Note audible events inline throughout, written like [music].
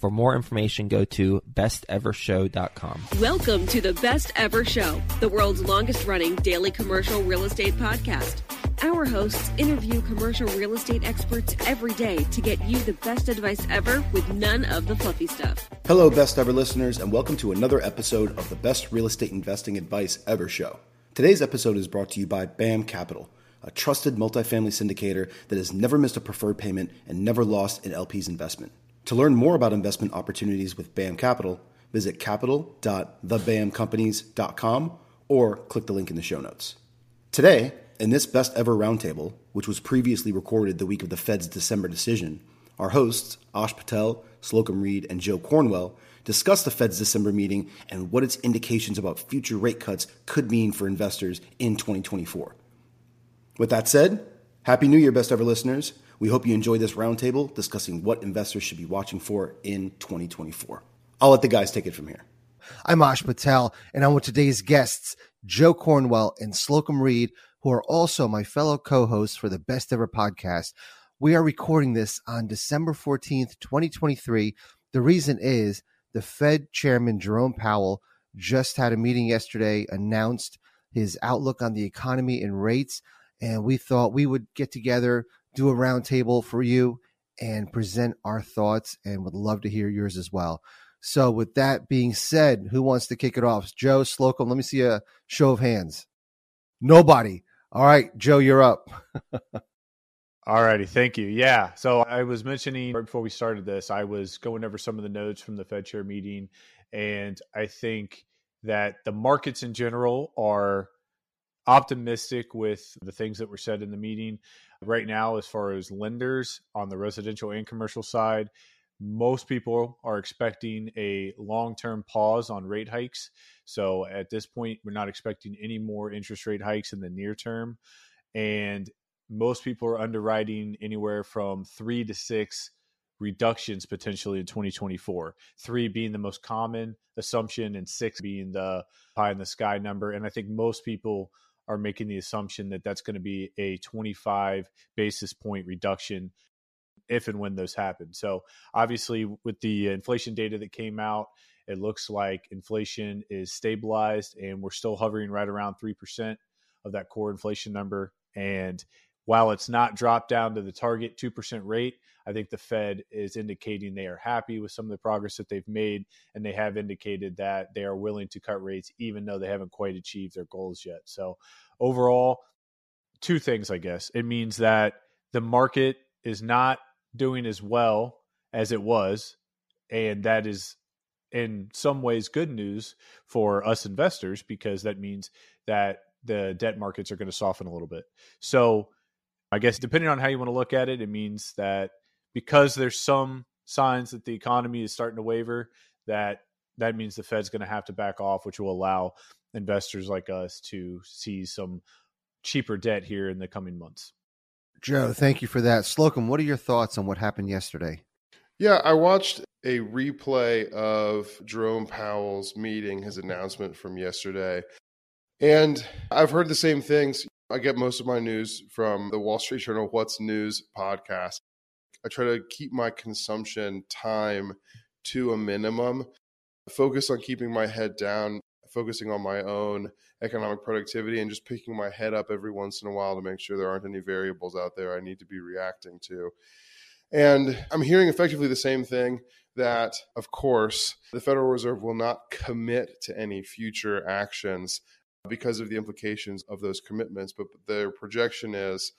For more information, go to bestevershow.com. Welcome to the Best Ever Show, the world's longest running daily commercial real estate podcast. Our hosts interview commercial real estate experts every day to get you the best advice ever with none of the fluffy stuff. Hello, best ever listeners, and welcome to another episode of the Best Real Estate Investing Advice Ever show. Today's episode is brought to you by BAM Capital, a trusted multifamily syndicator that has never missed a preferred payment and never lost an LP's investment. To learn more about investment opportunities with BAM Capital, visit capital.thebamcompanies.com or click the link in the show notes. Today, in this best ever roundtable, which was previously recorded the week of the Fed's December decision, our hosts, Ash Patel, Slocomb Reed, and Joe Cornwell, discussed the Fed's December meeting and what its indications about future rate cuts could mean for investors in 2024. With that said, Happy New Year, best ever listeners. We hope you enjoy this roundtable discussing what investors should be watching for in 2024. I'll let the guys take it from here. I'm Ash Patel, and I'm with today's guests, Joe Cornwell and Slocomb Reed, who are also my fellow co hosts for the Best Ever podcast. We are recording this on December 14th, 2023. The reason is the Fed Chairman Jerome Powell just had a meeting yesterday, announced his outlook on the economy and rates, and we thought we would get together, do a roundtable for you, and present our thoughts, and would love to hear yours as well. So, with that being said, who wants to kick it off? Joe Slocomb, let me see a show of hands. Nobody. All right, Joe, you're up. [laughs] All righty, thank you. Yeah, so I was mentioning right before we started this, I was going over some of the notes from the Fed chair meeting, and I think that the markets in general are optimistic with the things that were said in the meeting. Right now, as far as lenders on the residential and commercial side, most people are expecting a long term pause on rate hikes. So at this point, we're not expecting any more interest rate hikes in the near term. And most people are underwriting anywhere from three to six reductions potentially in 2024. Three being the most common assumption, and six being the pie in the sky number. And I think most people are making the assumption that that's going to be a 25 basis point reduction if and when those happen. So obviously, with the inflation data that came out, it looks like inflation is stabilized, and we're still hovering right around three percent of that core inflation number. And while it's not dropped down to the target 2% rate, I think the Fed is indicating they are happy with some of the progress that they've made, and they have indicated that they are willing to cut rates even though they haven't quite achieved their goals yet. So, overall, two things, I guess. It means that the market is not doing as well as it was. And that is in some ways good news for us investors because that means that the debt markets are going to soften a little bit. So, I guess depending on how you want to look at it, it means that because there's some signs that the economy is starting to waver, that that means the Fed's going to have to back off, which will allow investors like us to see some cheaper debt here in the coming months. Joe, thank you for that. Slocomb, what are your thoughts on what happened yesterday? Yeah, I watched a replay of Jerome Powell's meeting, his announcement from yesterday. And I've heard the same things. I get most of my news from the Wall Street Journal What's News podcast. I try to keep my consumption time to a minimum, focus on keeping my head down, focusing on my own economic productivity, and just picking my head up every once in a while to make sure there aren't any variables out there I need to be reacting to. And I'm hearing effectively the same thing that, of course, the Federal Reserve will not commit to any future actions because of the implications of those commitments. But their projection is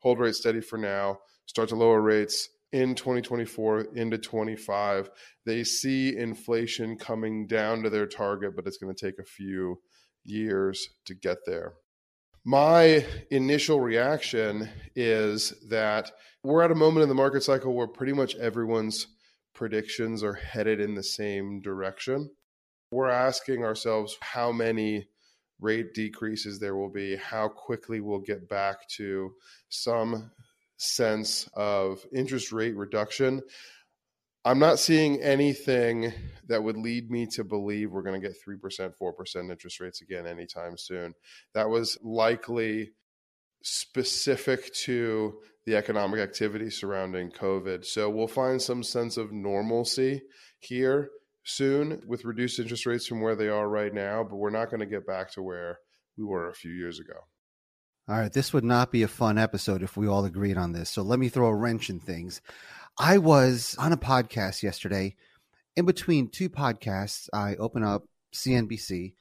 hold rates steady for now, start to lower rates in 2024 into 25. They see inflation coming down to their target, but it's going to take a few years to get there. My initial reaction is that we're at a moment in the market cycle where pretty much everyone's predictions are headed in the same direction. We're asking ourselves how many rate decreases there will be, how quickly we'll get back to some sense of interest rate reduction. I'm not seeing anything that would lead me to believe we're going to get 3%, 4% interest rates again anytime soon. That was likely specific to the economic activity surrounding COVID. So we'll find some sense of normalcy here soon with reduced interest rates from where they are right now, but we're not going to get back to where we were a few years ago. All right, this would not be a fun episode if we all agreed on this. So let me throw a wrench in things. I was on a podcast yesterday. In between two podcasts, I open up CNBC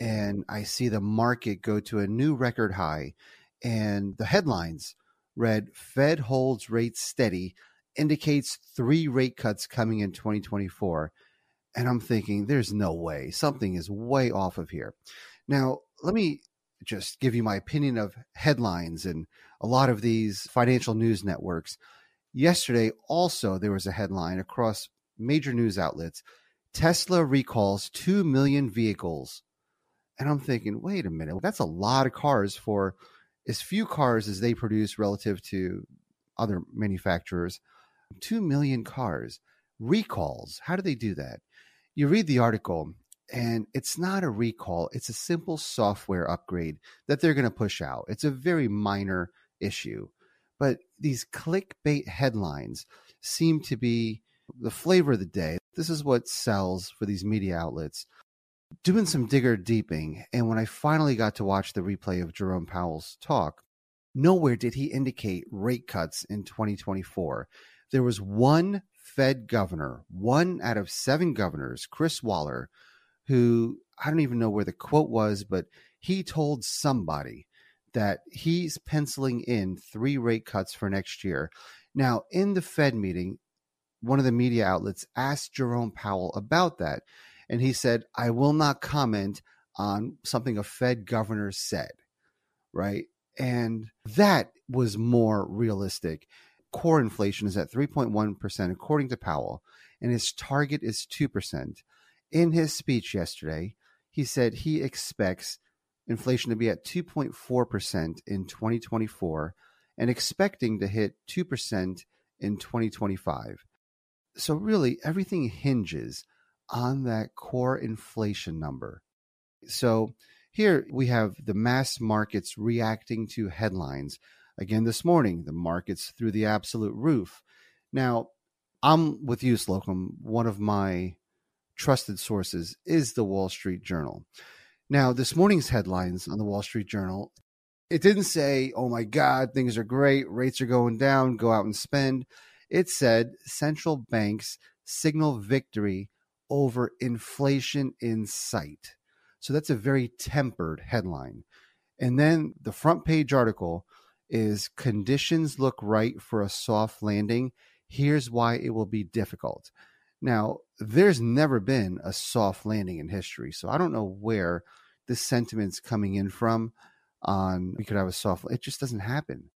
and I see the market go to a new record high. And the headlines read Fed holds rates steady, indicates three rate cuts coming in 2024. And I'm thinking, there's no way. Something is way off of here. Now, let me just give you my opinion of headlines and a lot of these financial news networks. Yesterday, also, there was a headline across major news outlets Tesla recalls 2 million vehicles. And I'm thinking, wait a minute, that's a lot of cars for as few cars as they produce relative to other manufacturers. 2 million cars. Recalls. How do they do that? You read the article and it's not a recall it's a simple software upgrade that they're going to push out. It's a very minor issue but these clickbait headlines seem to be the flavor of the day. This is what sells for these media outlets. Doing some digger deeping and when i finally got to watch the replay of jerome powell's talk nowhere did he indicate rate cuts in 2024 there was one Fed governor, one out of seven governors, Chris Waller, who I don't even know where the quote was, but he told somebody that he's penciling in three rate cuts for next year. Now, in the Fed meeting, one of the media outlets asked Jerome Powell about that. And he said, I will not comment on something a Fed governor said. Right. And that was more realistic core inflation is at 3.1%, according to Powell, and his target is 2%. In his speech yesterday, he said he expects inflation to be at 2.4% in 2024 and expecting to hit 2% in 2025. So, really, everything hinges on that core inflation number. So, here we have the mass markets reacting to headlines Again, this morning, the markets through the absolute roof. Now, I'm with you, Slocomb. One of my trusted sources is the Wall Street Journal. Now, this morning's headlines on the Wall Street Journal, it didn't say, oh my God, things are great, rates are going down, go out and spend. It said central banks signal victory over inflation in sight. So that's a very tempered headline. And then the front page article is conditions look right for a soft landing. Here's why it will be difficult. Now, there's never been a soft landing in history, so I don't know where the sentiment's coming in from on we could have a soft it just doesn't happen.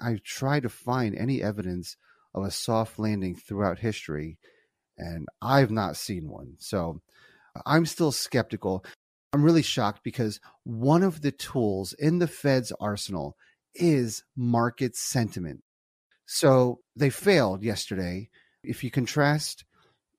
I've tried to find any evidence of a soft landing throughout history and I've not seen one. So I'm still skeptical. I'm really shocked because one of the tools in the Fed's arsenal is market sentiment. So they failed yesterday. If you contrast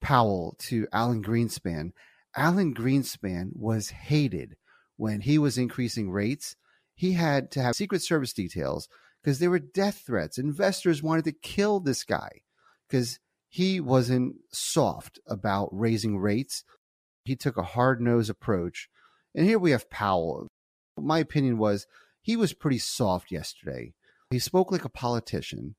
Powell to Alan Greenspan, Alan Greenspan was hated when he was increasing rates. he had to have Secret Service details because there were death threats. Investors wanted to kill this guy because he wasn't soft about raising rates. He took a hard nosed approach. And here we have Powell. My opinion was he was pretty soft yesterday. He spoke like a politician,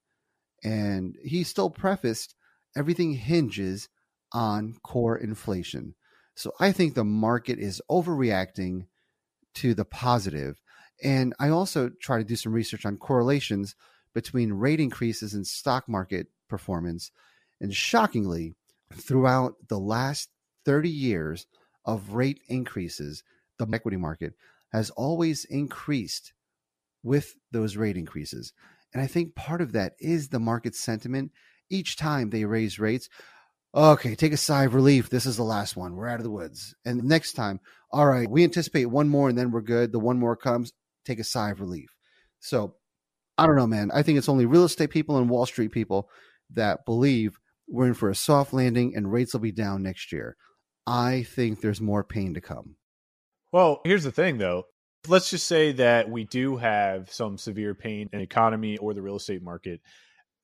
and he still prefaced everything hinges on core inflation. So I think the market is overreacting to the positive. And I also try to do some research on correlations between rate increases and stock market performance. And shockingly, throughout the last 30 years of rate increases, the equity market has always increased with those rate increases. And I think part of that is the market sentiment. Each time they raise rates, okay, take a sigh of relief. This is the last one. We're out of the woods. And next time, all right, we anticipate one more and then we're good. The one more comes, take a sigh of relief. So I don't know, man. I think it's only real estate people and Wall Street people that believe we're in for a soft landing and rates will be down next year. I think there's more pain to come. Well, here's the thing though. Let's just say that we do have some severe pain in the economy or the real estate market.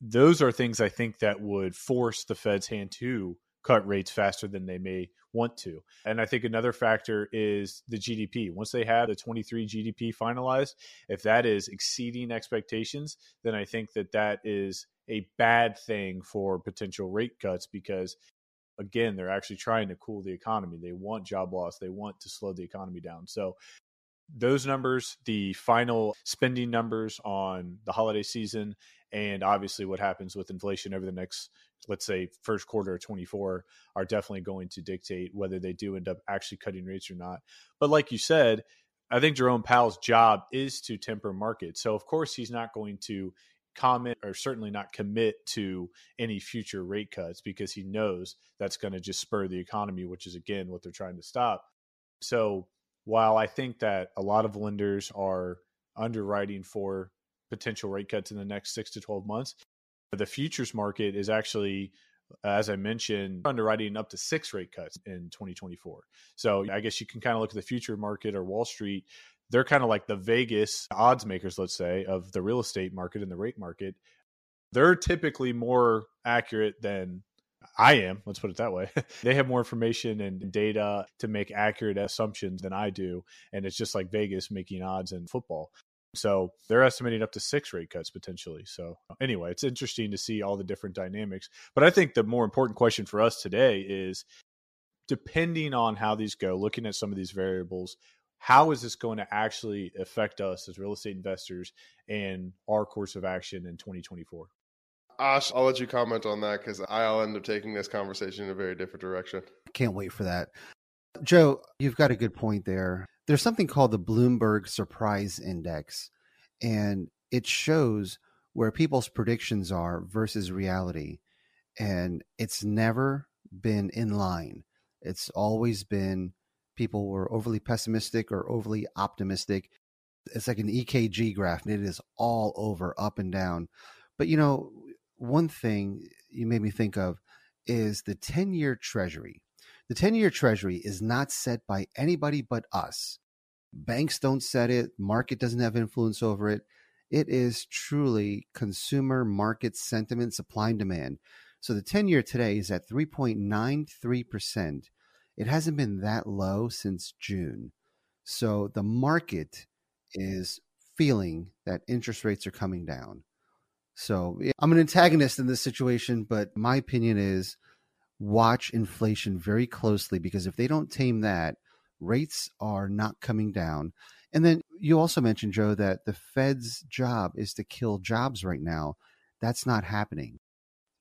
Those are things I think that would force the Fed's hand to cut rates faster than they may want to. And I think another factor is the GDP. Once they have the 23 GDP finalized, if that is exceeding expectations, then I think that that is a bad thing for potential rate cuts because again, they're actually trying to cool the economy. They want job loss, they want to slow the economy down. So those numbers, the final spending numbers on the holiday season, and obviously what happens with inflation over the next, let's say, first quarter of 24 are definitely going to dictate whether they do end up actually cutting rates or not. But like you said, I think Jerome Powell's job is to temper markets. So, of course, he's not going to comment or certainly not commit to any future rate cuts because he knows that's going to just spur the economy, which is, again, what they're trying to stop. So, while I think that a lot of lenders are underwriting for potential rate cuts in the next six to 12 months, the futures market is actually, as I mentioned, underwriting up to six rate cuts in 2024. So I guess you can kind of look at the future market or Wall Street. They're kind of like the Vegas odds makers, let's say, of the real estate market and the rate market. They're typically more accurate than I am, let's put it that way. [laughs] they have more information and data to make accurate assumptions than I do. And it's just like Vegas making odds in football. So they're estimating up to six rate cuts potentially. So anyway, it's interesting to see all the different dynamics. But I think the more important question for us today is depending on how these go, looking at some of these variables, how is this going to actually affect us as real estate investors and our course of action in 2024? Ash, I'll let you comment on that because I'll end up taking this conversation in a very different direction. Can't wait for that. Joe, you've got a good point there. There's something called the Bloomberg Surprise Index, and it shows where people's predictions are versus reality. And it's never been in line. It's always been people were overly pessimistic or overly optimistic. It's like an EKG graph, and it is all over, up and down. But you know, one thing you made me think of is the 10 year treasury. The 10 year treasury is not set by anybody but us. Banks don't set it, market doesn't have influence over it. It is truly consumer market sentiment, supply and demand. So the 10 year today is at 3.93%. It hasn't been that low since June. So the market is feeling that interest rates are coming down. So I'm an antagonist in this situation, but my opinion is watch inflation very closely because if they don't tame that, rates are not coming down. And then you also mentioned, Joe, that the Fed's job is to kill jobs right now. That's not happening.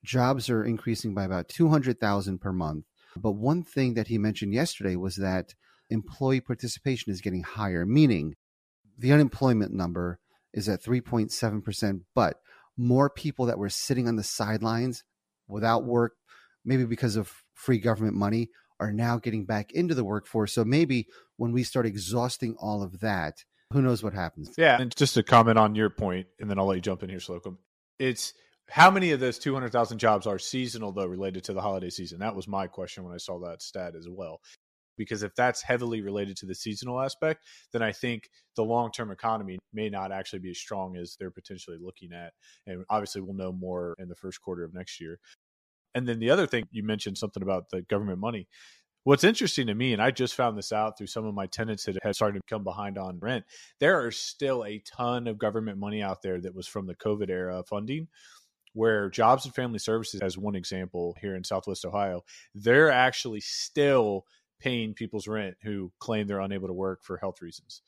Jobs are increasing by about 200,000 per month. But one thing that he mentioned yesterday was that employee participation is getting higher, meaning the unemployment number is at 3.7%, but more people that were sitting on the sidelines without work, maybe because of free government money, are now getting back into the workforce. So maybe when we start exhausting all of that, who knows what happens? Yeah. And just to comment on your point, and then I'll let you jump in here, Slocomb. It's how many of those 200,000 jobs are seasonal, though, related to the holiday season? That was my question when I saw that stat as well. Because if that's heavily related to the seasonal aspect, then I think the long term economy may not actually be as strong as they're potentially looking at. And obviously, we'll know more in the first quarter of next year. And then the other thing you mentioned something about the government money. What's interesting to me, and I just found this out through some of my tenants that have started to come behind on rent, there are still a ton of government money out there that was from the COVID era funding where Jobs and Family Services, as one example here in Southwest Ohio, they're actually still paying people's rent who claim they're unable to work for health reasons.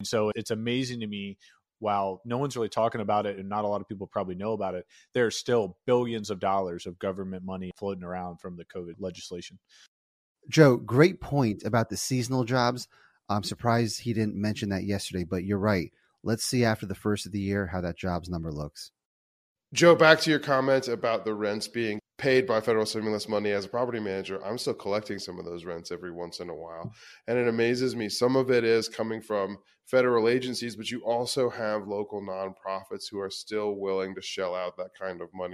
And so it's amazing to me while no one's really talking about it and not a lot of people probably know about it, there's still billions of dollars of government money floating around from the COVID legislation. Joe, great point about the seasonal jobs. I'm surprised he didn't mention that yesterday, but you're right. Let's see after the first of the year how that jobs number looks. Joe, back to your comment about the rents being paid by federal stimulus money as a property manager. I'm still collecting some of those rents every once in a while. And it amazes me. Some of it is coming from federal agencies, but you also have local nonprofits who are still willing to shell out that kind of money.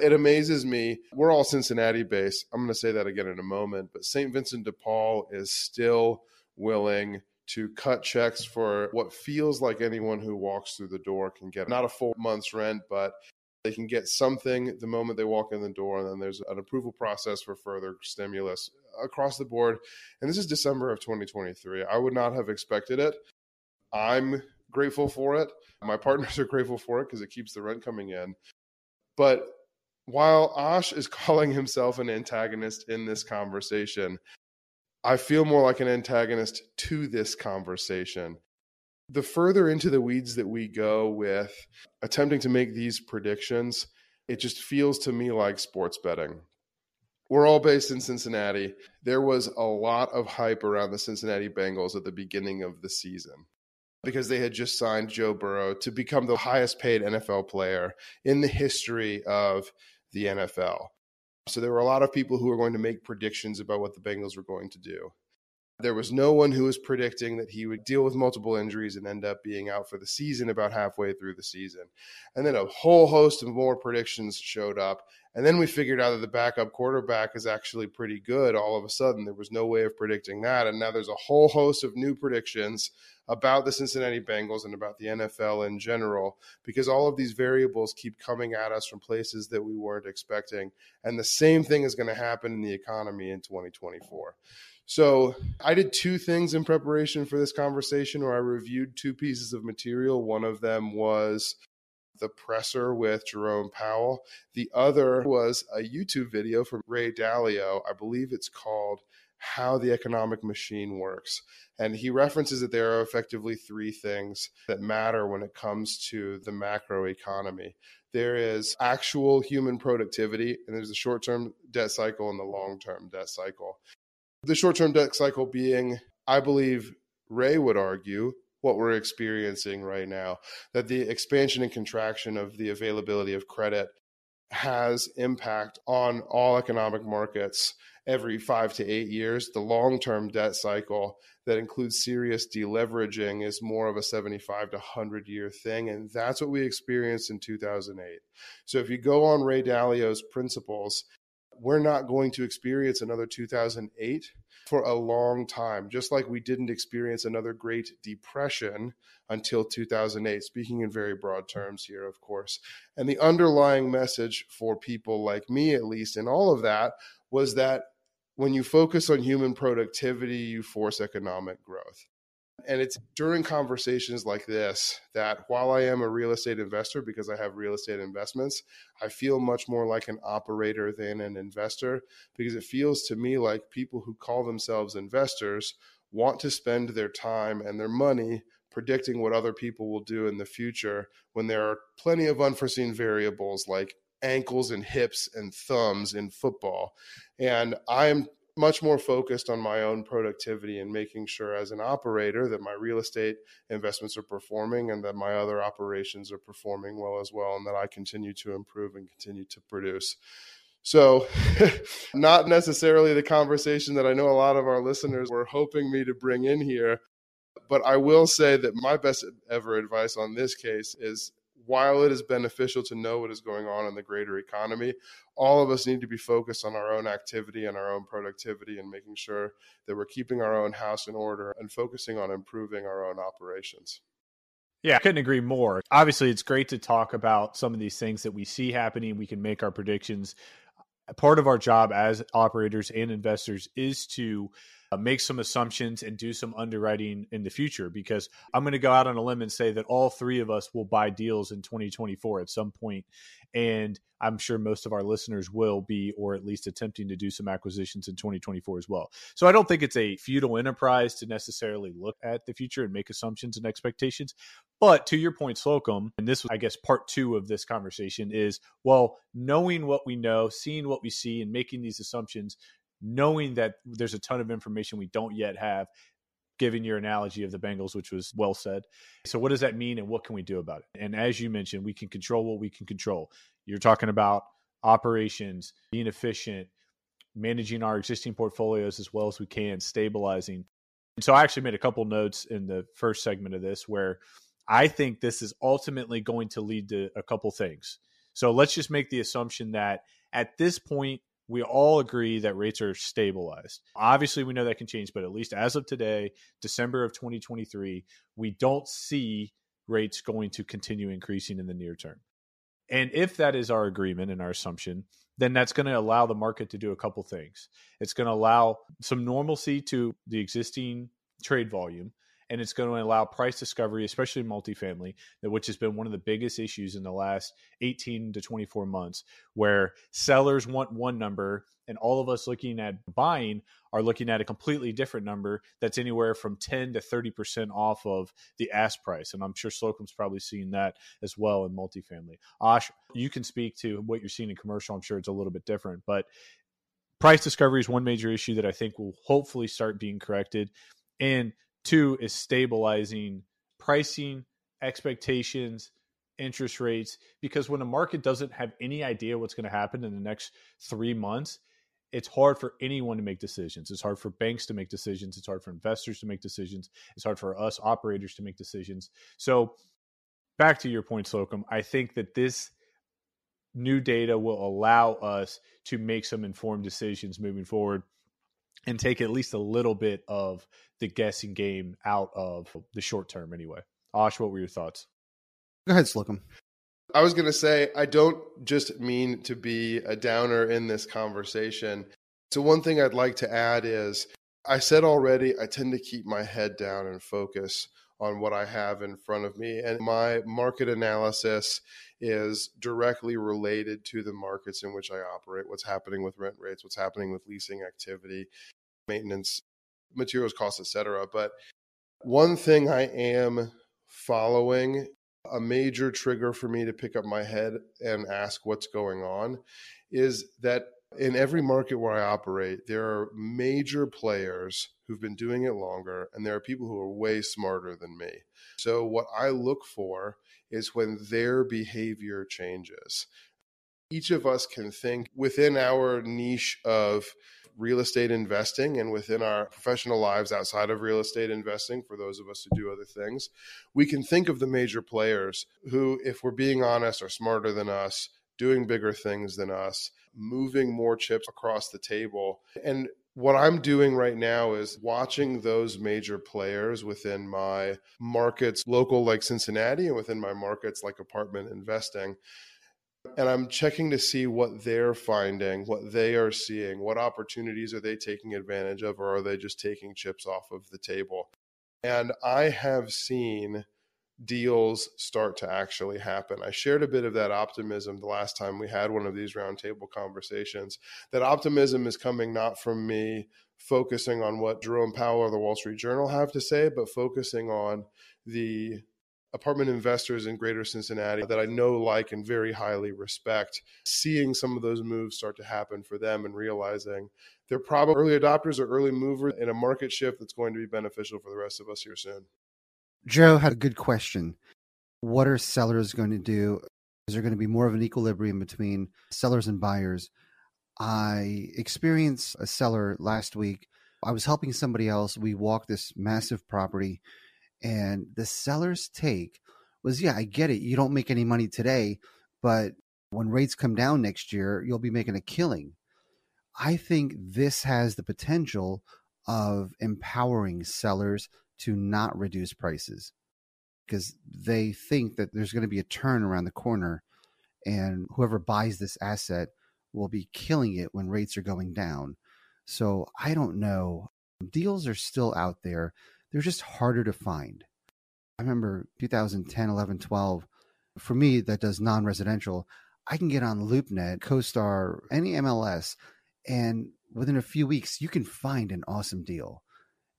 It amazes me. We're all Cincinnati based. I'm going to say that again in a moment, but St. Vincent de Paul is still willing to cut checks for what feels like anyone who walks through the door can get not a full month's rent, but they can get something the moment they walk in the door, and then there's an approval process for further stimulus across the board. And this is December of 2023. I would not have expected it. I'm grateful for it. My [laughs] partners are grateful for it because it keeps the rent coming in. But while Ash is [laughs] calling himself an antagonist in this conversation, I feel more like an antagonist to this conversation the further into the weeds that we go with attempting to make these predictions, it just feels to me like sports betting. We're all based in Cincinnati. There was a lot of hype around the Cincinnati Bengals at the beginning of the season because they had just signed Joe Burrow to become the highest paid NFL player in the history of the NFL. So there were a lot of people who were going to make predictions about what the Bengals were going to do. There was no one who was predicting that he would deal with multiple injuries and end up being out for the season about halfway through the season. And then a whole host of more predictions showed up. And then we figured out that the backup quarterback is actually pretty good all of a sudden. There was no way of predicting that. And now there's a whole host of new predictions about the Cincinnati Bengals and about the NFL in general because all of these variables keep coming at us from places that we weren't expecting. And the same thing is going to happen in the economy in 2024. So I did two things in preparation for this conversation where I reviewed two pieces of material. One of them was the presser with Jerome Powell. The other was a YouTube video from Ray Dalio. I believe it's called How the Economic Machine Works. And he references that there are effectively three things that matter when it comes to the macro economy. There is actual human productivity, and there's the short term debt cycle and the long term debt cycle. The short term debt cycle being, I believe Ray would argue, what we're experiencing right now that the expansion and contraction of the availability of credit has impact on all economic markets every five to eight years. The long term debt cycle that includes serious deleveraging is more of a 75 to 100 year thing. And that's what we experienced in 2008. So if you go on Ray Dalio's principles, we're not going to experience another 2008 for a long time, just like we didn't experience another Great Depression until 2008, speaking in very broad terms here, of course. And the underlying message for people like me, at least, in all of that, was that when you focus on human productivity, you force economic growth. And it's during conversations like this that while I am a real estate investor because I have real estate investments, I feel much more like an operator than an investor because it feels to me like people who call themselves investors want to spend their time and their money predicting what other people will do in the future when there are plenty of unforeseen variables like ankles and hips and thumbs in football. And I'm much more focused on my own productivity and making sure as an operator that my real estate investments are performing and that my other operations are performing well as well and that I continue to improve and continue to produce. So, [laughs] not necessarily the conversation that I know a lot of our listeners were hoping me to bring in here, but I will say that my best ever advice on this case is while it is beneficial to know what is going on in the greater economy, all of us need to be focused on our own activity and our own productivity and making sure that we're keeping our own house in order and focusing on improving our own operations. Yeah, I couldn't agree more. Obviously, it's great to talk about some of these things that we see happening. We can make our predictions. Part of our job as operators and investors is to uh, make some assumptions and do some underwriting in the future because I'm going to go out on a limb and say that all three of us will buy deals in 2024 at some point and I'm sure most of our listeners will be, or at least attempting to do some acquisitions in 2024 as well. So I don't think it's a futile enterprise to necessarily look at the future and make assumptions and expectations. But to your point, Slocomb, and this was, I guess, part two of this conversation is well, knowing what we know, seeing what we see, and making these assumptions knowing that there's a ton of information we don't yet have, given your analogy of the Bengals, which was well said. So, what does that mean and what can we do about it? And as you mentioned, we can control what we can control. You're talking about operations, being efficient, managing our existing portfolios as well as we can, stabilizing. And so, I actually made a couple notes in the first segment of this where I think this is ultimately going to lead to a couple things. So, let's just make the assumption that at this point, we all agree that rates are stabilized. Obviously, we know that can change, but at least as of today, December of 2023, we don't see rates going to continue increasing in the near term. And if that is our agreement and our assumption, then that's going to allow the market to do a couple things. It's going to allow some normalcy to the existing trade volume and it's going to allow price discovery, especially multifamily, which has been one of the biggest issues in the last 18 to 24 months, where sellers want one number and all of us looking at buying are looking at a completely different number that's anywhere from 10 to 30% off of the ask price. And I'm sure Slocomb's probably seeing that as well in multifamily. Ash, you can speak to what you're seeing in commercial. I'm sure it's a little bit different, but price discovery is one major issue that I think will hopefully start being corrected. And Two is stabilizing pricing, expectations, interest rates. Because when a market doesn't have any idea what's going to happen in the next three months, it's hard for anyone to make decisions. It's hard for banks to make decisions. It's hard for investors to make decisions. It's hard for us operators to make decisions. So, back to your point, Slocomb, I think that this new data will allow us to make some informed decisions moving forward and take at least a little bit of the guessing game out of the short term anyway. Ash, what were your thoughts? Go ahead, Slocomb. I was going to say, I don't just mean to be a downer in this conversation. So, one thing I'd like to add is I said already, I tend to keep my head down and focus on what I have in front of me. And my market analysis is directly related to the markets in which I operate, what's happening with rent rates, what's happening with leasing activity, maintenance, materials costs, etc. But one thing I am following a major trigger for me to pick up my head and ask what's going on is that in every market where I operate, there are major players who've been doing it longer, and there are people who are way smarter than me. So, what I look for is when their behavior changes. Each of us can think within our niche of real estate investing and within our professional lives outside of real estate investing, for those of us who do other things, we can think of the major players who, if we're being honest, are smarter than us, doing bigger things than us, moving more chips across the table. And what I'm doing right now is watching those major players within my markets, local like Cincinnati, and within my markets like apartment investing. And I'm checking to see what they're finding, what they are seeing, what opportunities are they taking advantage of, or are they just taking chips off of the table? And I have seen deals start to actually happen. I shared a bit of that optimism the last time we had one of these roundtable conversations. That optimism is coming not from me focusing on what Jerome Powell or the Wall Street Journal have to say, but focusing on the apartment investors in greater Cincinnati that I know, like, and very highly respect, seeing some of those moves start to happen for them and realizing they're probably early adopters or early movers in a market shift that's going to be beneficial for the rest of us here soon. Joe had a good question. What are sellers going to do? Is there going to be more of an equilibrium between sellers and buyers? I experienced a seller last week. I was helping somebody else. We walked this massive property, and the seller's take was yeah, I get it. You don't make any money today, but when rates come down next year, you'll be making a killing. I think this has the potential of empowering sellers to not reduce prices because they think that there's going to be a turn around the corner and whoever buys this asset will be killing it when rates are going down. So I don't know. Deals are still out there. They're just harder to find. I remember 2010, 11, 12. For me, that does non residential. I can get on LoopNet, CoStar, any MLS, and within a few weeks, you can find an awesome deal.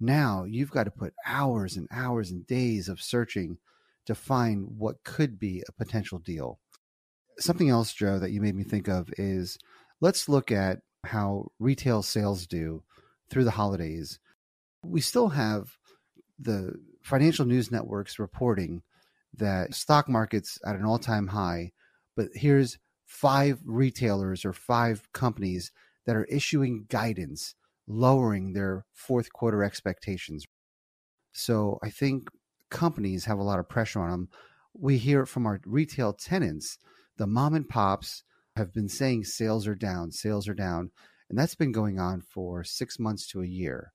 Now you've got to put hours and hours and days of searching to find what could be a potential deal. Something else, Joe, that you made me think of is let's look at how retail sales do through the holidays. We still have the financial news networks reporting that stock markets at an all-time high, but here's five retailers or five companies that are issuing guidance lowering their fourth quarter expectations. So I think companies have a lot of pressure on them. We hear it from our retail tenants. The mom and pops have been saying sales are down, sales are down. And that's been going on for six months to a year.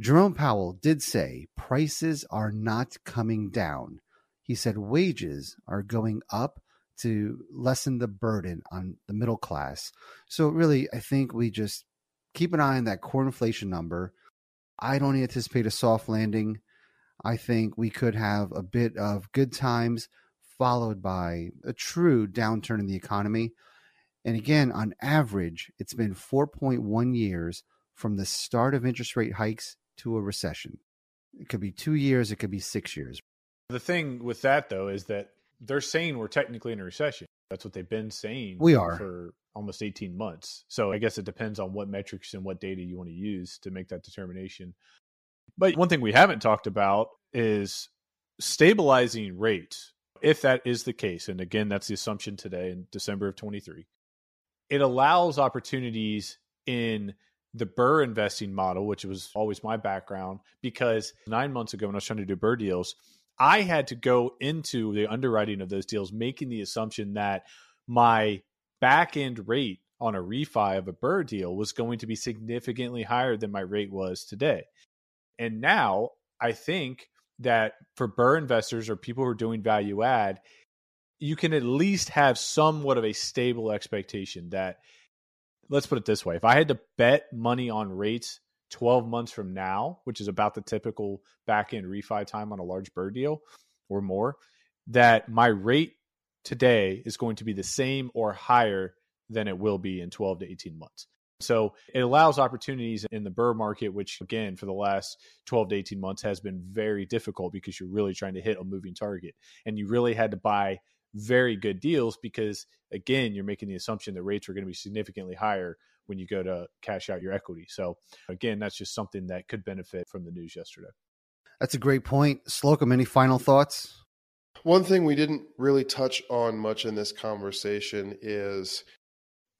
Jerome Powell did say prices are not coming down. He said wages are going up to lessen the burden on the middle class. So, really, I think we just keep an eye on that core inflation number. I don't anticipate a soft landing. I think we could have a bit of good times followed by a true downturn in the economy. And again, on average, it's been 4.1 years from the start of interest rate hikes to a recession. It could be two years, it could be six years. The thing with that, though, is that they're saying we're technically in a recession. That's what they've been saying. We are for almost 18 months. So I guess it depends on what metrics and what data you want to use to make that determination. But one thing we haven't talked about is stabilizing rates. If that is the case, and again, that's the assumption today in December of 23, it allows opportunities in the BRRRR investing model, which was always my background, because nine months ago when I was trying to do BRRRR deals, I had to go into the underwriting of those deals, making the assumption that my back end rate on a refi of a BRRRR deal was going to be significantly higher than my rate was today. And now I think that for BRRRR investors or people who are doing value add, you can at least have somewhat of a stable expectation that let's put it this way if i had to bet money on rates 12 months from now which is about the typical back end refi time on a large BRRRR deal or more that my rate today is going to be the same or higher than it will be in 12 to 18 months so it allows opportunities in the BRRRR market, which again, for the last 12 to 18 months has been very difficult because you're really trying to hit a moving target. And you really had to buy very good deals because again you're making the assumption that rates are going to be significantly higher when you go to cash out your equity. So again that's just something that could benefit from the news yesterday. That's a great point. Slocomb any final thoughts? One thing we didn't really touch on much in this conversation is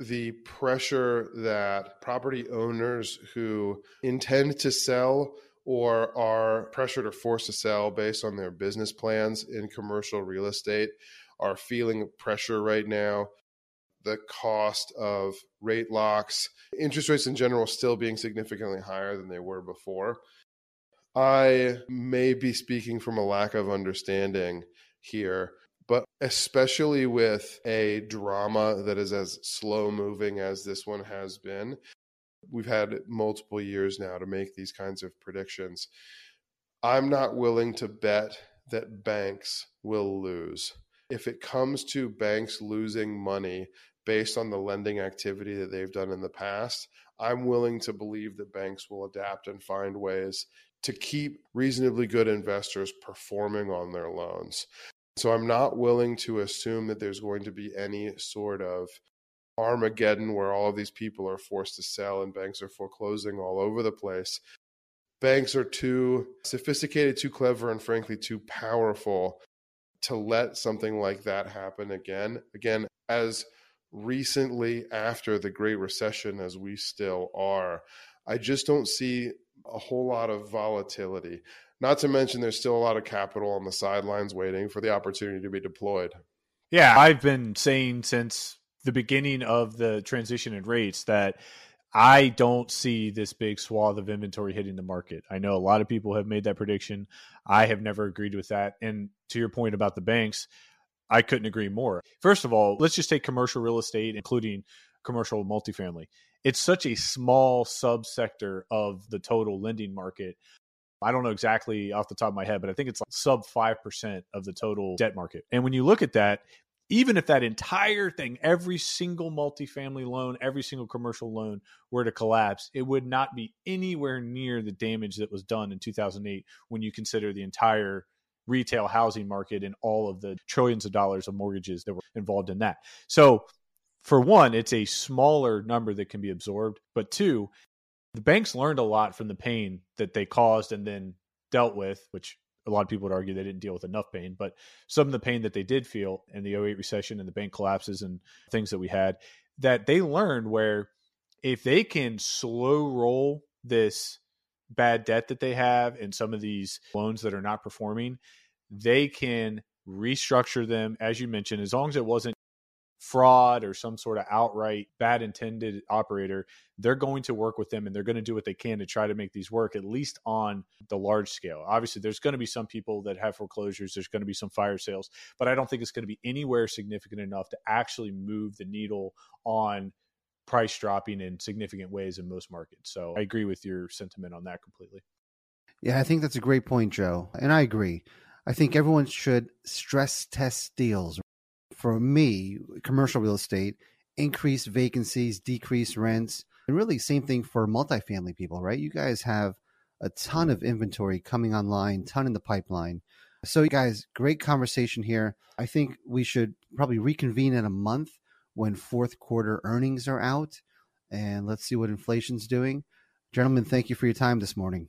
the pressure that property owners who intend to sell or are pressured or forced to sell based on their business plans in commercial real estate are feeling pressure right now. The cost of rate locks, interest rates in general, still being significantly higher than they were before. I may be speaking from a lack of understanding here, but especially with a drama that is as slow moving as this one has been, we've had multiple years now to make these kinds of predictions. I'm not willing to bet that banks will lose if it comes to banks losing money based on the lending activity that they've done in the past, I'm willing to believe that banks will adapt and find ways to keep reasonably good investors performing on their loans. So I'm not willing to assume that there's going to be any sort of Armageddon where all of these people are forced to sell and banks are foreclosing all over the place. Banks are too sophisticated, too clever, and frankly, too powerful to let something like that happen again. Again, as recently after the Great Recession as we still are, I just don't see a whole lot of volatility. Not to mention, there's still a lot of capital on the sidelines waiting for the opportunity to be deployed. Yeah, I've been saying since the beginning of the transition in rates that I don't see this big swath of inventory hitting the market. I know a lot of people have made that prediction. I have never agreed with that. And to your point about the banks, I couldn't agree more. First of all, let's just take commercial real estate, including commercial multifamily. It's such a small subsector of the total lending market. I don't know exactly off the top of my head, but I think it's like sub 5% of the total debt market. And when you look at that, even if that entire thing, every single multifamily loan, every single commercial loan were to collapse, it would not be anywhere near the damage that was done in 2008 when you consider the entire retail housing market and all of the trillions of dollars of mortgages that were involved in that. So, for one, it's a smaller number that can be absorbed. But two, the banks learned a lot from the pain that they caused and then dealt with, which a lot of people would argue they didn't deal with enough pain, but some of the pain that they did feel in the 08 recession and the bank collapses and things that we had, that they learned where if they can slow roll this bad debt that they have and some of these loans that are not performing, they can restructure them, as you mentioned, as long as it wasn't fraud or some sort of outright bad intended operator, they're going to work with them and they're going to do what they can to try to make these work, at least on the large scale. Obviously, there's going to be some people that have foreclosures, there's going to be some fire sales, but I don't think it's going to be anywhere significant enough to actually move the needle on price dropping in significant ways in most markets. So I agree with your sentiment on that completely. Yeah, I think that's a great point, Joe. And I agree. I think everyone should stress test deals for me, commercial real estate, increase vacancies, decrease rents, and really same thing for multifamily people, right? You guys have a ton of inventory coming online, ton in the pipeline. So, you guys, great conversation here. I think we should probably reconvene in a month when fourth quarter earnings are out, and let's see what inflation's doing. Gentlemen, thank you for your time this morning.